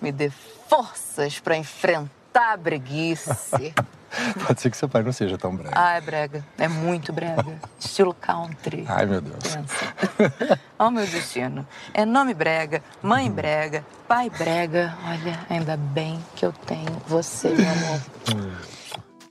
me dê forças pra enfrentar a breguice. Pode ser que seu pai não seja tão breve. Ah, é brega. É muito brega. Estilo country. Ai, meu Deus. Pensa. Olha o meu destino. É nome brega, mãe brega, pai brega. Olha, ainda bem que eu tenho você, meu amor.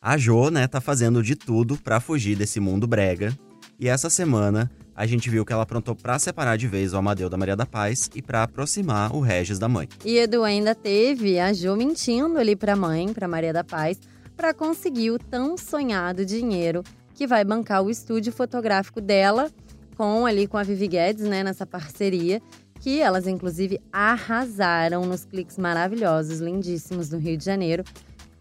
A Jo, né, tá fazendo de tudo pra fugir desse mundo brega. E essa semana a gente viu que ela aprontou pra separar de vez o Amadeu da Maria da Paz e pra aproximar o Regis da mãe. E Edu ainda teve a Jo mentindo ali pra mãe, pra Maria da Paz, pra conseguir o tão sonhado dinheiro que vai bancar o estúdio fotográfico dela, com ali com a Vivi Guedes, né, nessa parceria, que elas inclusive arrasaram nos cliques maravilhosos, lindíssimos do Rio de Janeiro.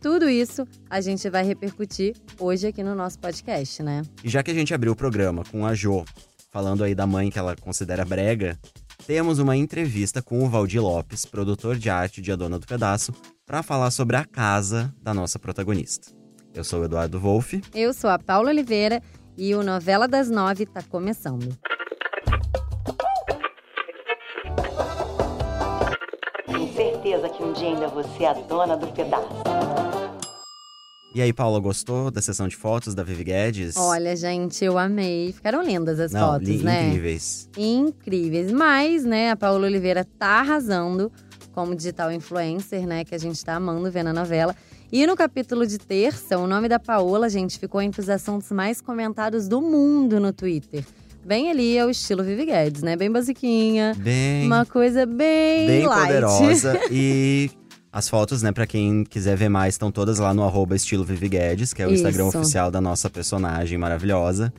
Tudo isso a gente vai repercutir hoje aqui no nosso podcast, né? E já que a gente abriu o programa com a Jo falando aí da mãe que ela considera brega, temos uma entrevista com o Valdir Lopes, produtor de arte de A Dona do Pedaço, para falar sobre a casa da nossa protagonista. Eu sou o Eduardo Wolff. Eu sou a Paula Oliveira e o Novela das Nove tá começando. Tenho certeza que um dia ainda você é a dona do pedaço. E aí, Paula, gostou da sessão de fotos da Vivi Guedes? Olha, gente, eu amei. Ficaram lindas as Não, fotos, li- né? incríveis. Incríveis. Mas, né, a Paula Oliveira tá arrasando como digital influencer, né? Que a gente tá amando ver na novela. E no capítulo de terça, o nome da Paola, gente, ficou entre os assuntos mais comentados do mundo no Twitter. Bem ali é o estilo Vivi Guedes, né? Bem basiquinha. Bem, Uma coisa bem, bem light. poderosa. e as fotos, né, pra quem quiser ver mais, estão todas lá no arroba estilo Vivi Guedes, que é o Instagram Isso. oficial da nossa personagem maravilhosa.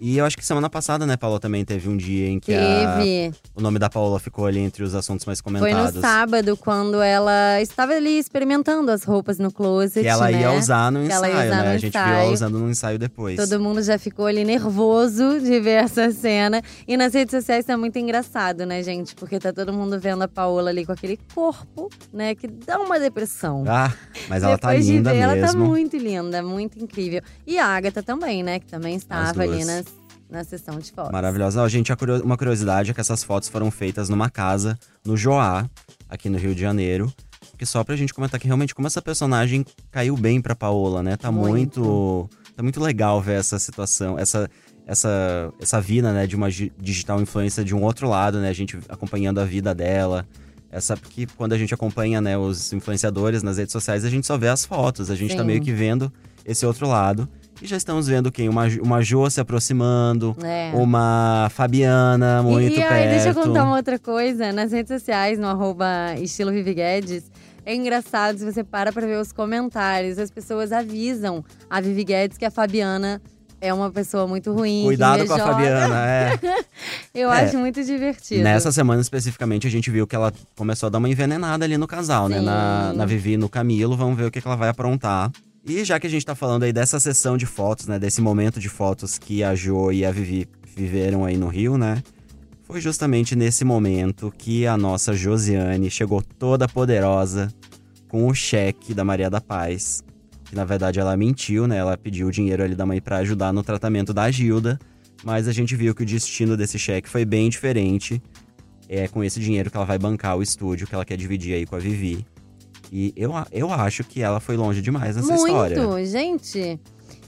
E eu acho que semana passada, né, Paula, também teve um dia em que a- Teve. o nome da Paula ficou ali entre os assuntos mais Foi comentados. no sábado, quando ela estava ali experimentando as roupas no closet, que ela né? ia usar no Que ensaio, usar né? no a gente viu ela ensaio. usando no ensaio depois. Todo mundo já ficou ali nervoso de ver essa cena. E nas redes sociais tá muito engraçado, né, gente? Porque tá todo mundo vendo a Paola ali com aquele corpo, né? Que dá uma depressão. Ah, mas ela tá Depois de linda ver, mesmo. Ela tá muito linda, muito incrível. E a Agatha também, né? Que também estava ali nas, na sessão de fotos. Maravilhosa. Ó, gente, uma curiosidade é que essas fotos foram feitas numa casa no Joá, aqui no Rio de Janeiro. Que só pra gente comentar que realmente como essa personagem caiu bem pra Paola, né? Tá muito. Muito. tá muito legal ver essa situação, essa essa essa vida, né, de uma gi- digital influencer de um outro lado, né? A gente acompanhando a vida dela. Essa porque quando a gente acompanha, né, os influenciadores nas redes sociais, a gente só vê as fotos, a gente tá Sim. meio que vendo esse outro lado. E já estamos vendo quem? Uma, uma Jo se aproximando, É. uma Fabiana muito e, e perto. aí, deixa eu contar uma outra coisa. Nas redes sociais, no arroba estilo Vivi Guedes, é engraçado se você para pra ver os comentários. As pessoas avisam a Vivi Guedes que a Fabiana é uma pessoa muito ruim. Cuidado com a. Fabiana, é. Eu É. acho muito divertido. Nessa semana especificamente, a gente viu que ela começou a dar uma envenenada ali no casal, né? Na, Sim. na Vivi e no Camilo. Vamos ver o que, que ela vai aprontar. E já que a gente tá falando aí dessa sessão de fotos, né? Desse momento de fotos que a Jo e a Vivi viveram aí no Rio, né? Foi justamente nesse momento que a nossa Josiane chegou toda poderosa com o cheque da Maria da Paz. Que na verdade ela mentiu, né? Ela pediu o dinheiro ali da mãe pra ajudar no tratamento da Gilda. Mas a gente viu que o destino desse cheque foi bem diferente. É com esse dinheiro que ela vai bancar o estúdio que ela quer dividir aí com a Vivi. E eu, eu acho que ela foi longe demais nessa muito, história. gente.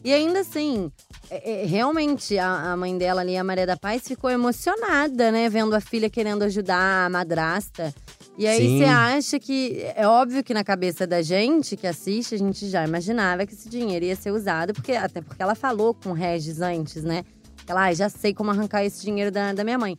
E ainda assim, é- é, realmente, a, a mãe dela ali, a Maria da Paz, ficou emocionada, né? Vendo a filha querendo ajudar a madrasta. E aí você acha que. É óbvio que na cabeça da gente que assiste, a gente já imaginava que esse dinheiro ia ser usado, porque até porque ela falou com o Regis antes, né? Ela, ah, já sei como arrancar esse dinheiro da, da minha mãe.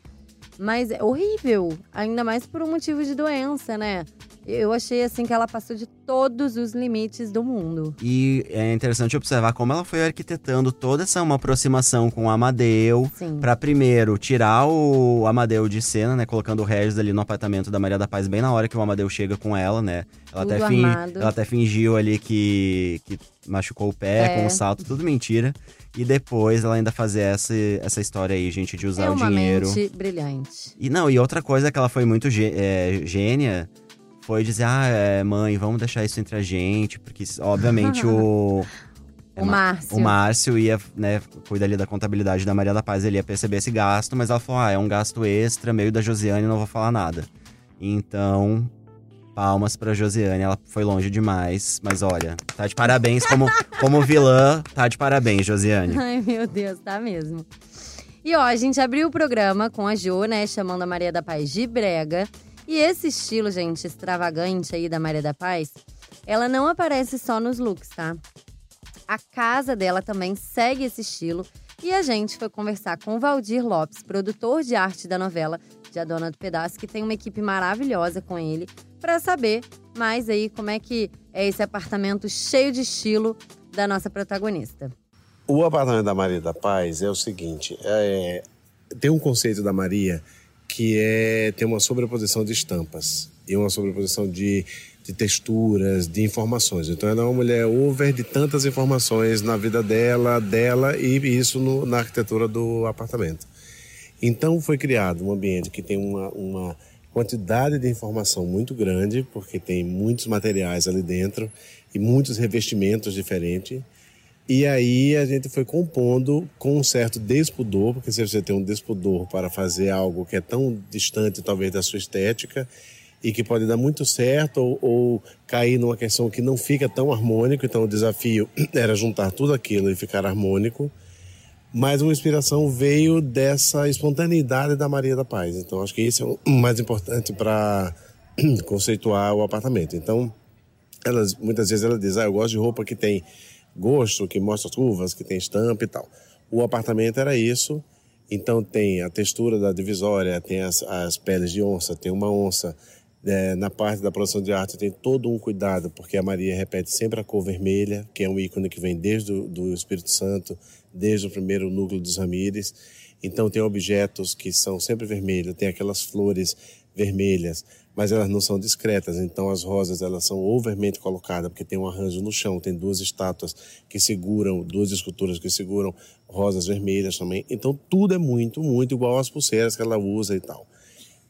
Mas é horrível, ainda mais por um motivo de doença, né? Eu achei assim que ela passou de todos os limites do mundo. E é interessante observar como ela foi arquitetando toda essa uma aproximação com o Amadeu. Sim. Pra primeiro tirar o Amadeu de cena, né? Colocando o Regis ali no apartamento da Maria da Paz, bem na hora que o Amadeu chega com ela, né? Ela, Tudo até, fin- ela até fingiu ali que, que machucou o pé É. com o salto, tudo mentira. E depois ela ainda fazer essa, essa história aí, gente, de usar é o dinheiro. mente brilhante. E não, e outra coisa que ela foi muito gê- é, gênia foi dizer: ah, é, mãe, vamos deixar isso entre a gente, porque obviamente o. é O ma- Márcio. O Márcio ia, né, cuida ali da contabilidade da Maria da Paz, ele ia perceber esse gasto, mas ela falou: ah, é um gasto extra, meio da Josiane, não vou falar nada. Então, Palmas pra Josiane, ela foi longe demais. Mas olha, tá de parabéns como, como vilã, tá de parabéns, Josiane. Ai, meu Deus, tá mesmo. E ó, a gente abriu o programa com a Jo, né, chamando a Maria da Paz de brega. E esse estilo, gente, extravagante aí da Maria da Paz, ela não aparece só nos looks, tá? A casa dela também segue esse estilo. E a gente foi conversar com o Valdir Lopes, produtor de arte da novela de A Dona do Pedaço, que tem uma equipe maravilhosa com ele, para saber mais aí como é que é esse apartamento cheio de estilo da nossa protagonista. O apartamento da Maria da Paz é o seguinte: é, tem um conceito da Maria que é ter uma sobreposição de estampas e uma sobreposição de, de texturas, de informações. Então ela é uma mulher over de tantas informações na vida dela, dela e isso no, na arquitetura do apartamento. Então foi criado um ambiente que tem uma, uma quantidade de informação muito grande, porque tem muitos materiais ali dentro e muitos revestimentos diferentes e aí a gente foi compondo com um certo despudor, porque se você tem um despudor para fazer algo que é tão distante talvez da sua estética e que pode dar muito certo ou, ou cair numa questão que não fica tão harmônico, então o desafio era juntar tudo aquilo e ficar harmônico. Mas uma inspiração veio dessa espontaneidade da Maria da Paz. Então acho que isso é o mais importante para conceituar o apartamento. Então, elas muitas vezes ela diz: "Ah, eu gosto de roupa que tem gosto, que mostra as curvas, que tem estampa e tal. O apartamento era isso, então tem a textura da divisória, tem as, as peles de onça, tem uma onça. É, na parte da produção de arte tem todo um cuidado, porque a Maria repete sempre a cor vermelha, que é um ícone que vem desde o do Espírito Santo, desde o primeiro núcleo dos Ramires. Então tem objetos que são sempre vermelhos, tem aquelas flores vermelhas, mas elas não são discretas. Então as rosas elas são overmente colocadas porque tem um arranjo no chão, tem duas estátuas que seguram, duas esculturas que seguram rosas vermelhas também. Então tudo é muito, muito igual às pulseiras que ela usa e tal.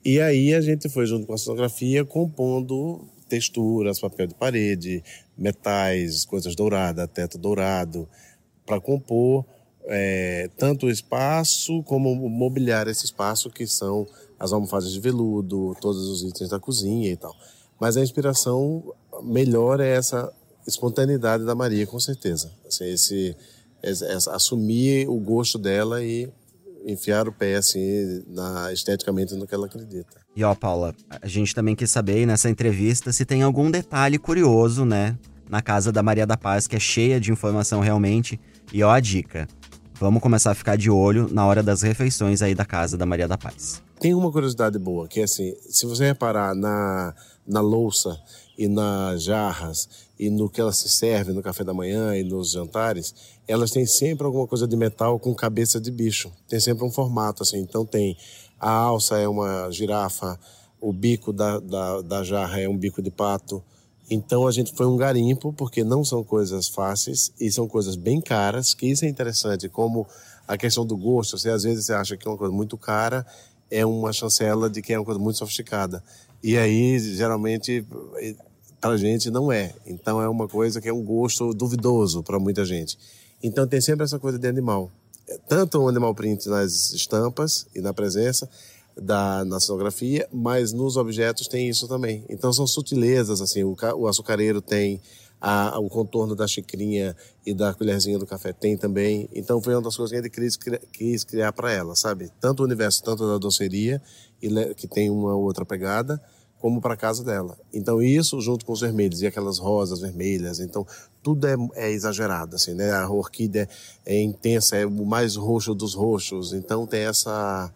E aí a gente foi junto com a fotografia compondo texturas, papel de parede, metais, coisas douradas, teto dourado, para compor é, tanto o espaço como mobiliar esse espaço que são as almofadas de veludo, todos os itens da cozinha e tal. Mas a inspiração melhor é essa espontaneidade da Maria, com certeza. Assim, esse, esse, assumir o gosto dela e enfiar o pé assim na esteticamente no que ela acredita. E ó, Paula, a gente também quis saber nessa entrevista se tem algum detalhe curioso, né, na casa da Maria da Paz que é cheia de informação realmente. E ó a dica. Vamos começar a ficar de olho na hora das refeições aí da casa da Maria da Paz. Tem uma curiosidade boa, que é assim, se você reparar na, na louça e nas jarras e no que elas se servem no café da manhã e nos jantares, elas têm sempre alguma coisa de metal com cabeça de bicho. Tem sempre um formato assim. Então tem a alça é uma girafa, o bico da, da, da jarra é um bico de pato. Então a gente foi um garimpo, porque não são coisas fáceis e são coisas bem caras, que isso é interessante, como a questão do gosto. Você às vezes você acha que é uma coisa muito cara é uma chancela de que é uma coisa muito sofisticada. E aí, geralmente, para a gente não é. Então, é uma coisa que é um gosto duvidoso para muita gente. Então, tem sempre essa coisa de animal. Tanto o animal print nas estampas e na presença, da, na cenografia, mas nos objetos tem isso também. Então, são sutilezas, assim, o, o açucareiro tem a, o contorno da xicrinha e da colherzinha do café tem também. Então foi uma das coisas que ele quis, quis criar para ela, sabe? Tanto o universo, tanto da doceria, que tem uma outra pegada, como para casa dela. Então isso junto com os vermelhos e aquelas rosas vermelhas, então tudo é, é exagerado, assim, né? A orquídea é intensa, é o mais roxo dos roxos, então tem essa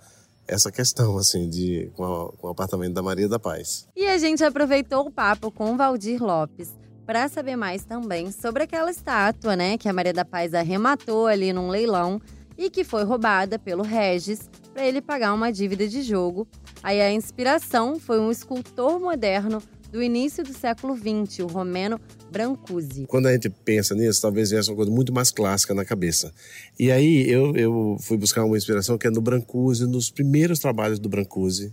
essa questão, assim, de, com, a, com o apartamento da Maria da Paz. E a gente aproveitou o papo com o Valdir Lopes para saber mais também sobre aquela estátua, né, que a Maria da Paz arrematou ali num leilão e que foi roubada pelo Regis para ele pagar uma dívida de jogo. Aí a inspiração foi um escultor moderno do início do século XX, o Romeno Brancusi. Quando a gente pensa nisso, talvez venha uma coisa muito mais clássica na cabeça. E aí eu, eu fui buscar uma inspiração que é no Brancusi, nos primeiros trabalhos do Brancusi,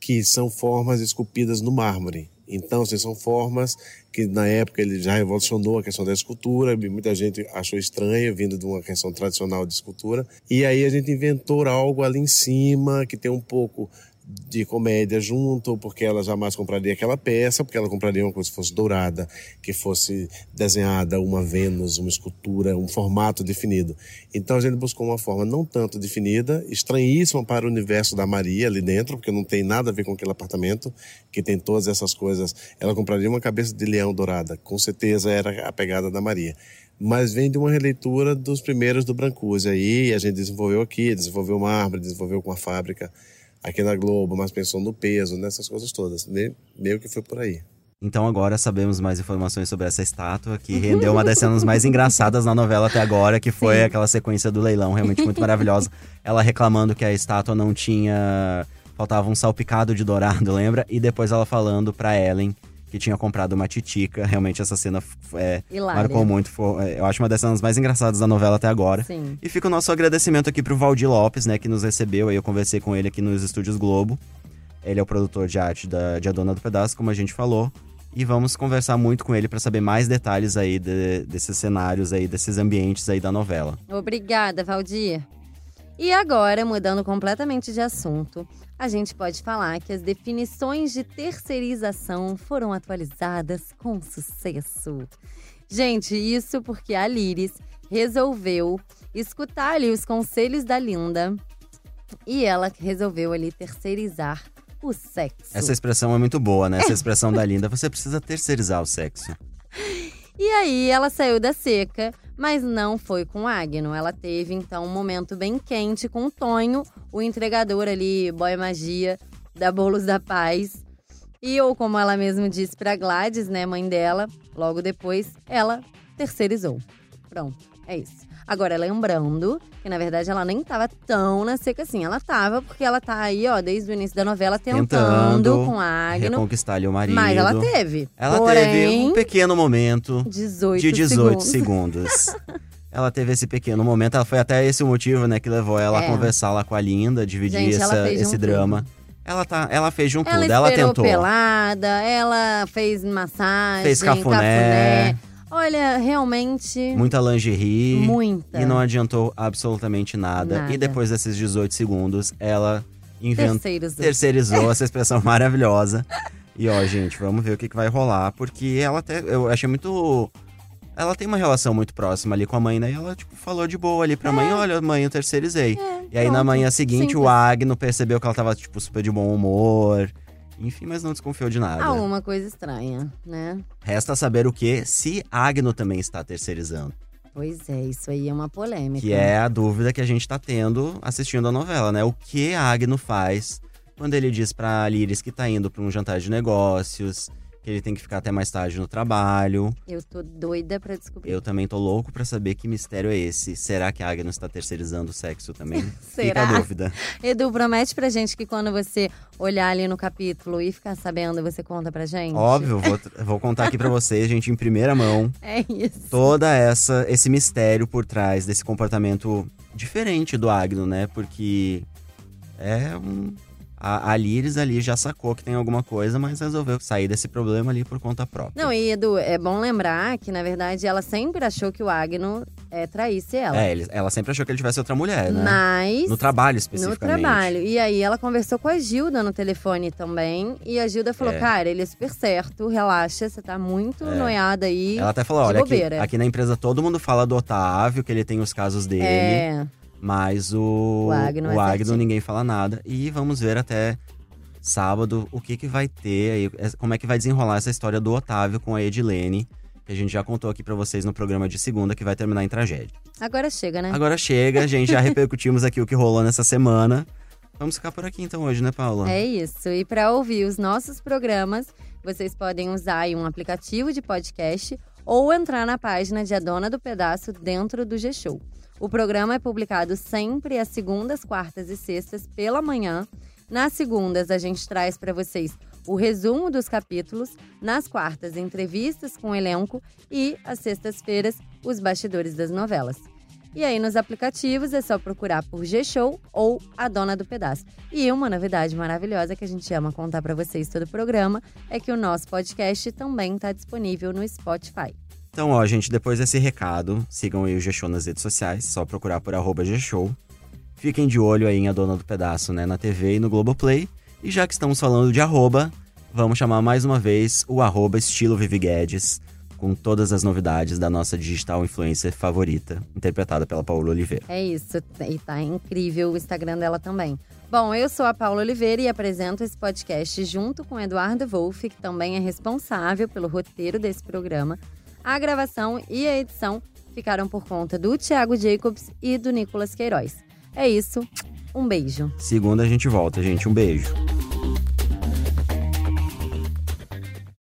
que são formas esculpidas no mármore. Então, assim, são formas que na época ele já revolucionou a questão da escultura, muita gente achou estranha, vindo de uma questão tradicional de escultura. E aí a gente inventou algo ali em cima, que tem um pouco de comédia junto, porque ela jamais compraria aquela peça, porque ela compraria uma coisa que fosse dourada, que fosse desenhada uma Vênus, uma escultura, um formato definido. Então a gente buscou uma forma não tanto definida, estranhíssima para o universo da Maria ali dentro, porque não tem nada a ver com aquele apartamento, que tem todas essas coisas. Ela compraria uma cabeça de leão dourada, com certeza era a pegada da Maria mas vem de uma releitura dos primeiros do Brancusi. Aí a gente desenvolveu aqui, desenvolveu mármore, desenvolveu com a fábrica aqui na Globo, mas pensou no peso, nessas coisas todas. Meio que foi por aí. Então agora sabemos mais informações sobre essa estátua que rendeu uma das cenas mais engraçadas na novela até agora, que foi Sim. aquela sequência do leilão, realmente muito maravilhosa. Ela reclamando que a estátua não tinha faltava um salpicado de dourado, lembra? E depois ela falando para Ellen que tinha comprado uma titica. Realmente essa cena é, marcou muito. Foi, é, eu acho uma das cenas mais engraçadas da novela até agora. Sim. E fica o nosso agradecimento aqui pro Valdir Lopes, né, que nos recebeu. Aí eu conversei com ele aqui nos Estúdios Globo. Ele é o produtor de arte da, de A Dona do Pedaço, como a gente falou. E vamos conversar muito com ele para saber mais detalhes aí de, desses cenários aí, desses ambientes aí da novela. Obrigada, Valdir. E agora, mudando completamente de assunto, a gente pode falar que as definições de terceirização foram atualizadas com sucesso. Gente, isso porque a Liris resolveu escutar ali os conselhos da Linda e ela resolveu ali terceirizar o sexo. Essa expressão é muito boa, né? Essa expressão da Linda, você precisa terceirizar o sexo. E aí ela saiu da seca, mas não foi com Agno. Ela teve então um momento bem quente com o Tonho, o entregador ali, boy magia da Bolos da Paz. E ou como ela mesma disse para Gladys, né, mãe dela, logo depois ela terceirizou. Pronto, é isso. Agora, lembrando que, na verdade, ela nem tava tão na seca assim. Ela tava, porque ela tá aí, ó, desde o início da novela, tentando, tentando com a Agno. Reconquistar ali o marido. Mas ela teve. Ela Porém, teve um pequeno momento 18 de 18 segundos. segundos. ela teve esse pequeno momento. Ela foi até esse o motivo, né, que levou ela é. a conversar lá com a Linda, dividir Gente, essa, esse drama. Ela, tá, ela fez de um tudo, ela, ela tentou. pelada, ela fez massagem, fez cafuné. cafuné Olha, realmente. Muita lingerie. Muita. E não adiantou absolutamente nada. nada. E depois desses 18 segundos, ela inventou. Terceirizou. Terceirizou essa expressão maravilhosa. E ó, gente, vamos ver o que, que vai rolar. Porque ela até. Eu achei muito. Ela tem uma relação muito próxima ali com a mãe, né? E ela, tipo, falou de boa ali pra é. mãe: olha, mãe, eu terceirizei. É, e aí pronto. na manhã seguinte, Simples. o Agno percebeu que ela tava, tipo, super de bom humor. Enfim, mas não desconfiou de nada. Alguma coisa estranha, né? Resta saber o que se Agno também está terceirizando. Pois é, isso aí é uma polêmica. Que é a dúvida que a gente está tendo assistindo a novela, né? O que Agno faz quando ele diz pra Liris que tá indo para um jantar de negócios, que ele tem que ficar até mais tarde no trabalho. Eu tô doida pra descobrir. Eu também tô louco pra saber que mistério é esse. Será que a Agnes está terceirizando o sexo também? Será? Fica a dúvida. Edu, promete pra gente que quando você olhar ali no capítulo e ficar sabendo, você conta pra gente? Óbvio, vou, vou contar aqui pra vocês, gente, em primeira mão. É isso. Toda essa, esse mistério por trás desse comportamento diferente do Agno, né? Porque é um a, a Liris ali já sacou que tem alguma coisa, mas resolveu sair desse problema ali por conta própria. Não, e Edu, é bom lembrar que, na verdade, ela sempre achou que o Agno é, traísse ela. É, ele, ela sempre achou que ele tivesse outra mulher, né? Mas. No trabalho, especificamente. No trabalho. E aí ela conversou com a Gilda no telefone também. E a Gilda falou: é. cara, ele é super certo, relaxa, você tá muito é. noiada aí. Ela até falou: olha, aqui, aqui, na empresa todo mundo fala do Otávio, que ele tem os casos dele. É. Mas o, o Agno, o é Agno ninguém fala nada. E vamos ver até sábado o que, que vai ter aí, é, como é que vai desenrolar essa história do Otávio com a Edilene. Que a gente já contou aqui para vocês no programa de segunda, que vai terminar em tragédia. Agora chega, né? Agora chega, a gente já repercutimos aqui o que rolou nessa semana. Vamos ficar por aqui então hoje, né, Paula? É isso. E para ouvir os nossos programas, vocês podem usar um aplicativo de podcast ou entrar na página de A Dona do Pedaço dentro do G-Show. O programa é publicado sempre às segundas, quartas e sextas pela manhã. Nas segundas, a gente traz para vocês o resumo dos capítulos. Nas quartas, entrevistas com o elenco. E às sextas-feiras, os bastidores das novelas. E aí, nos aplicativos, é só procurar por G-Show ou A Dona do Pedaço. E uma novidade maravilhosa que a gente ama contar para vocês todo o programa é que o nosso podcast também está disponível no Spotify. Então, ó, gente, depois desse recado, sigam aí o G-Show nas redes sociais, só procurar por arroba G-Show. Fiquem de olho aí em A Dona do Pedaço, né, na TV e no Globoplay. E já que estamos falando de arroba, vamos chamar mais uma vez o arroba estilo Vivi Guedes, com todas as novidades da nossa digital influencer favorita, interpretada pela Paula Oliveira. É isso, e tá incrível o Instagram dela também. Bom, eu sou a Paula Oliveira e apresento esse podcast junto com Eduardo Wolff, que também é responsável pelo roteiro desse programa. A gravação e a edição ficaram por conta do Thiago Jacobs e do Nicolas Queiroz. É isso, um beijo. Segunda a gente volta, gente. Um beijo.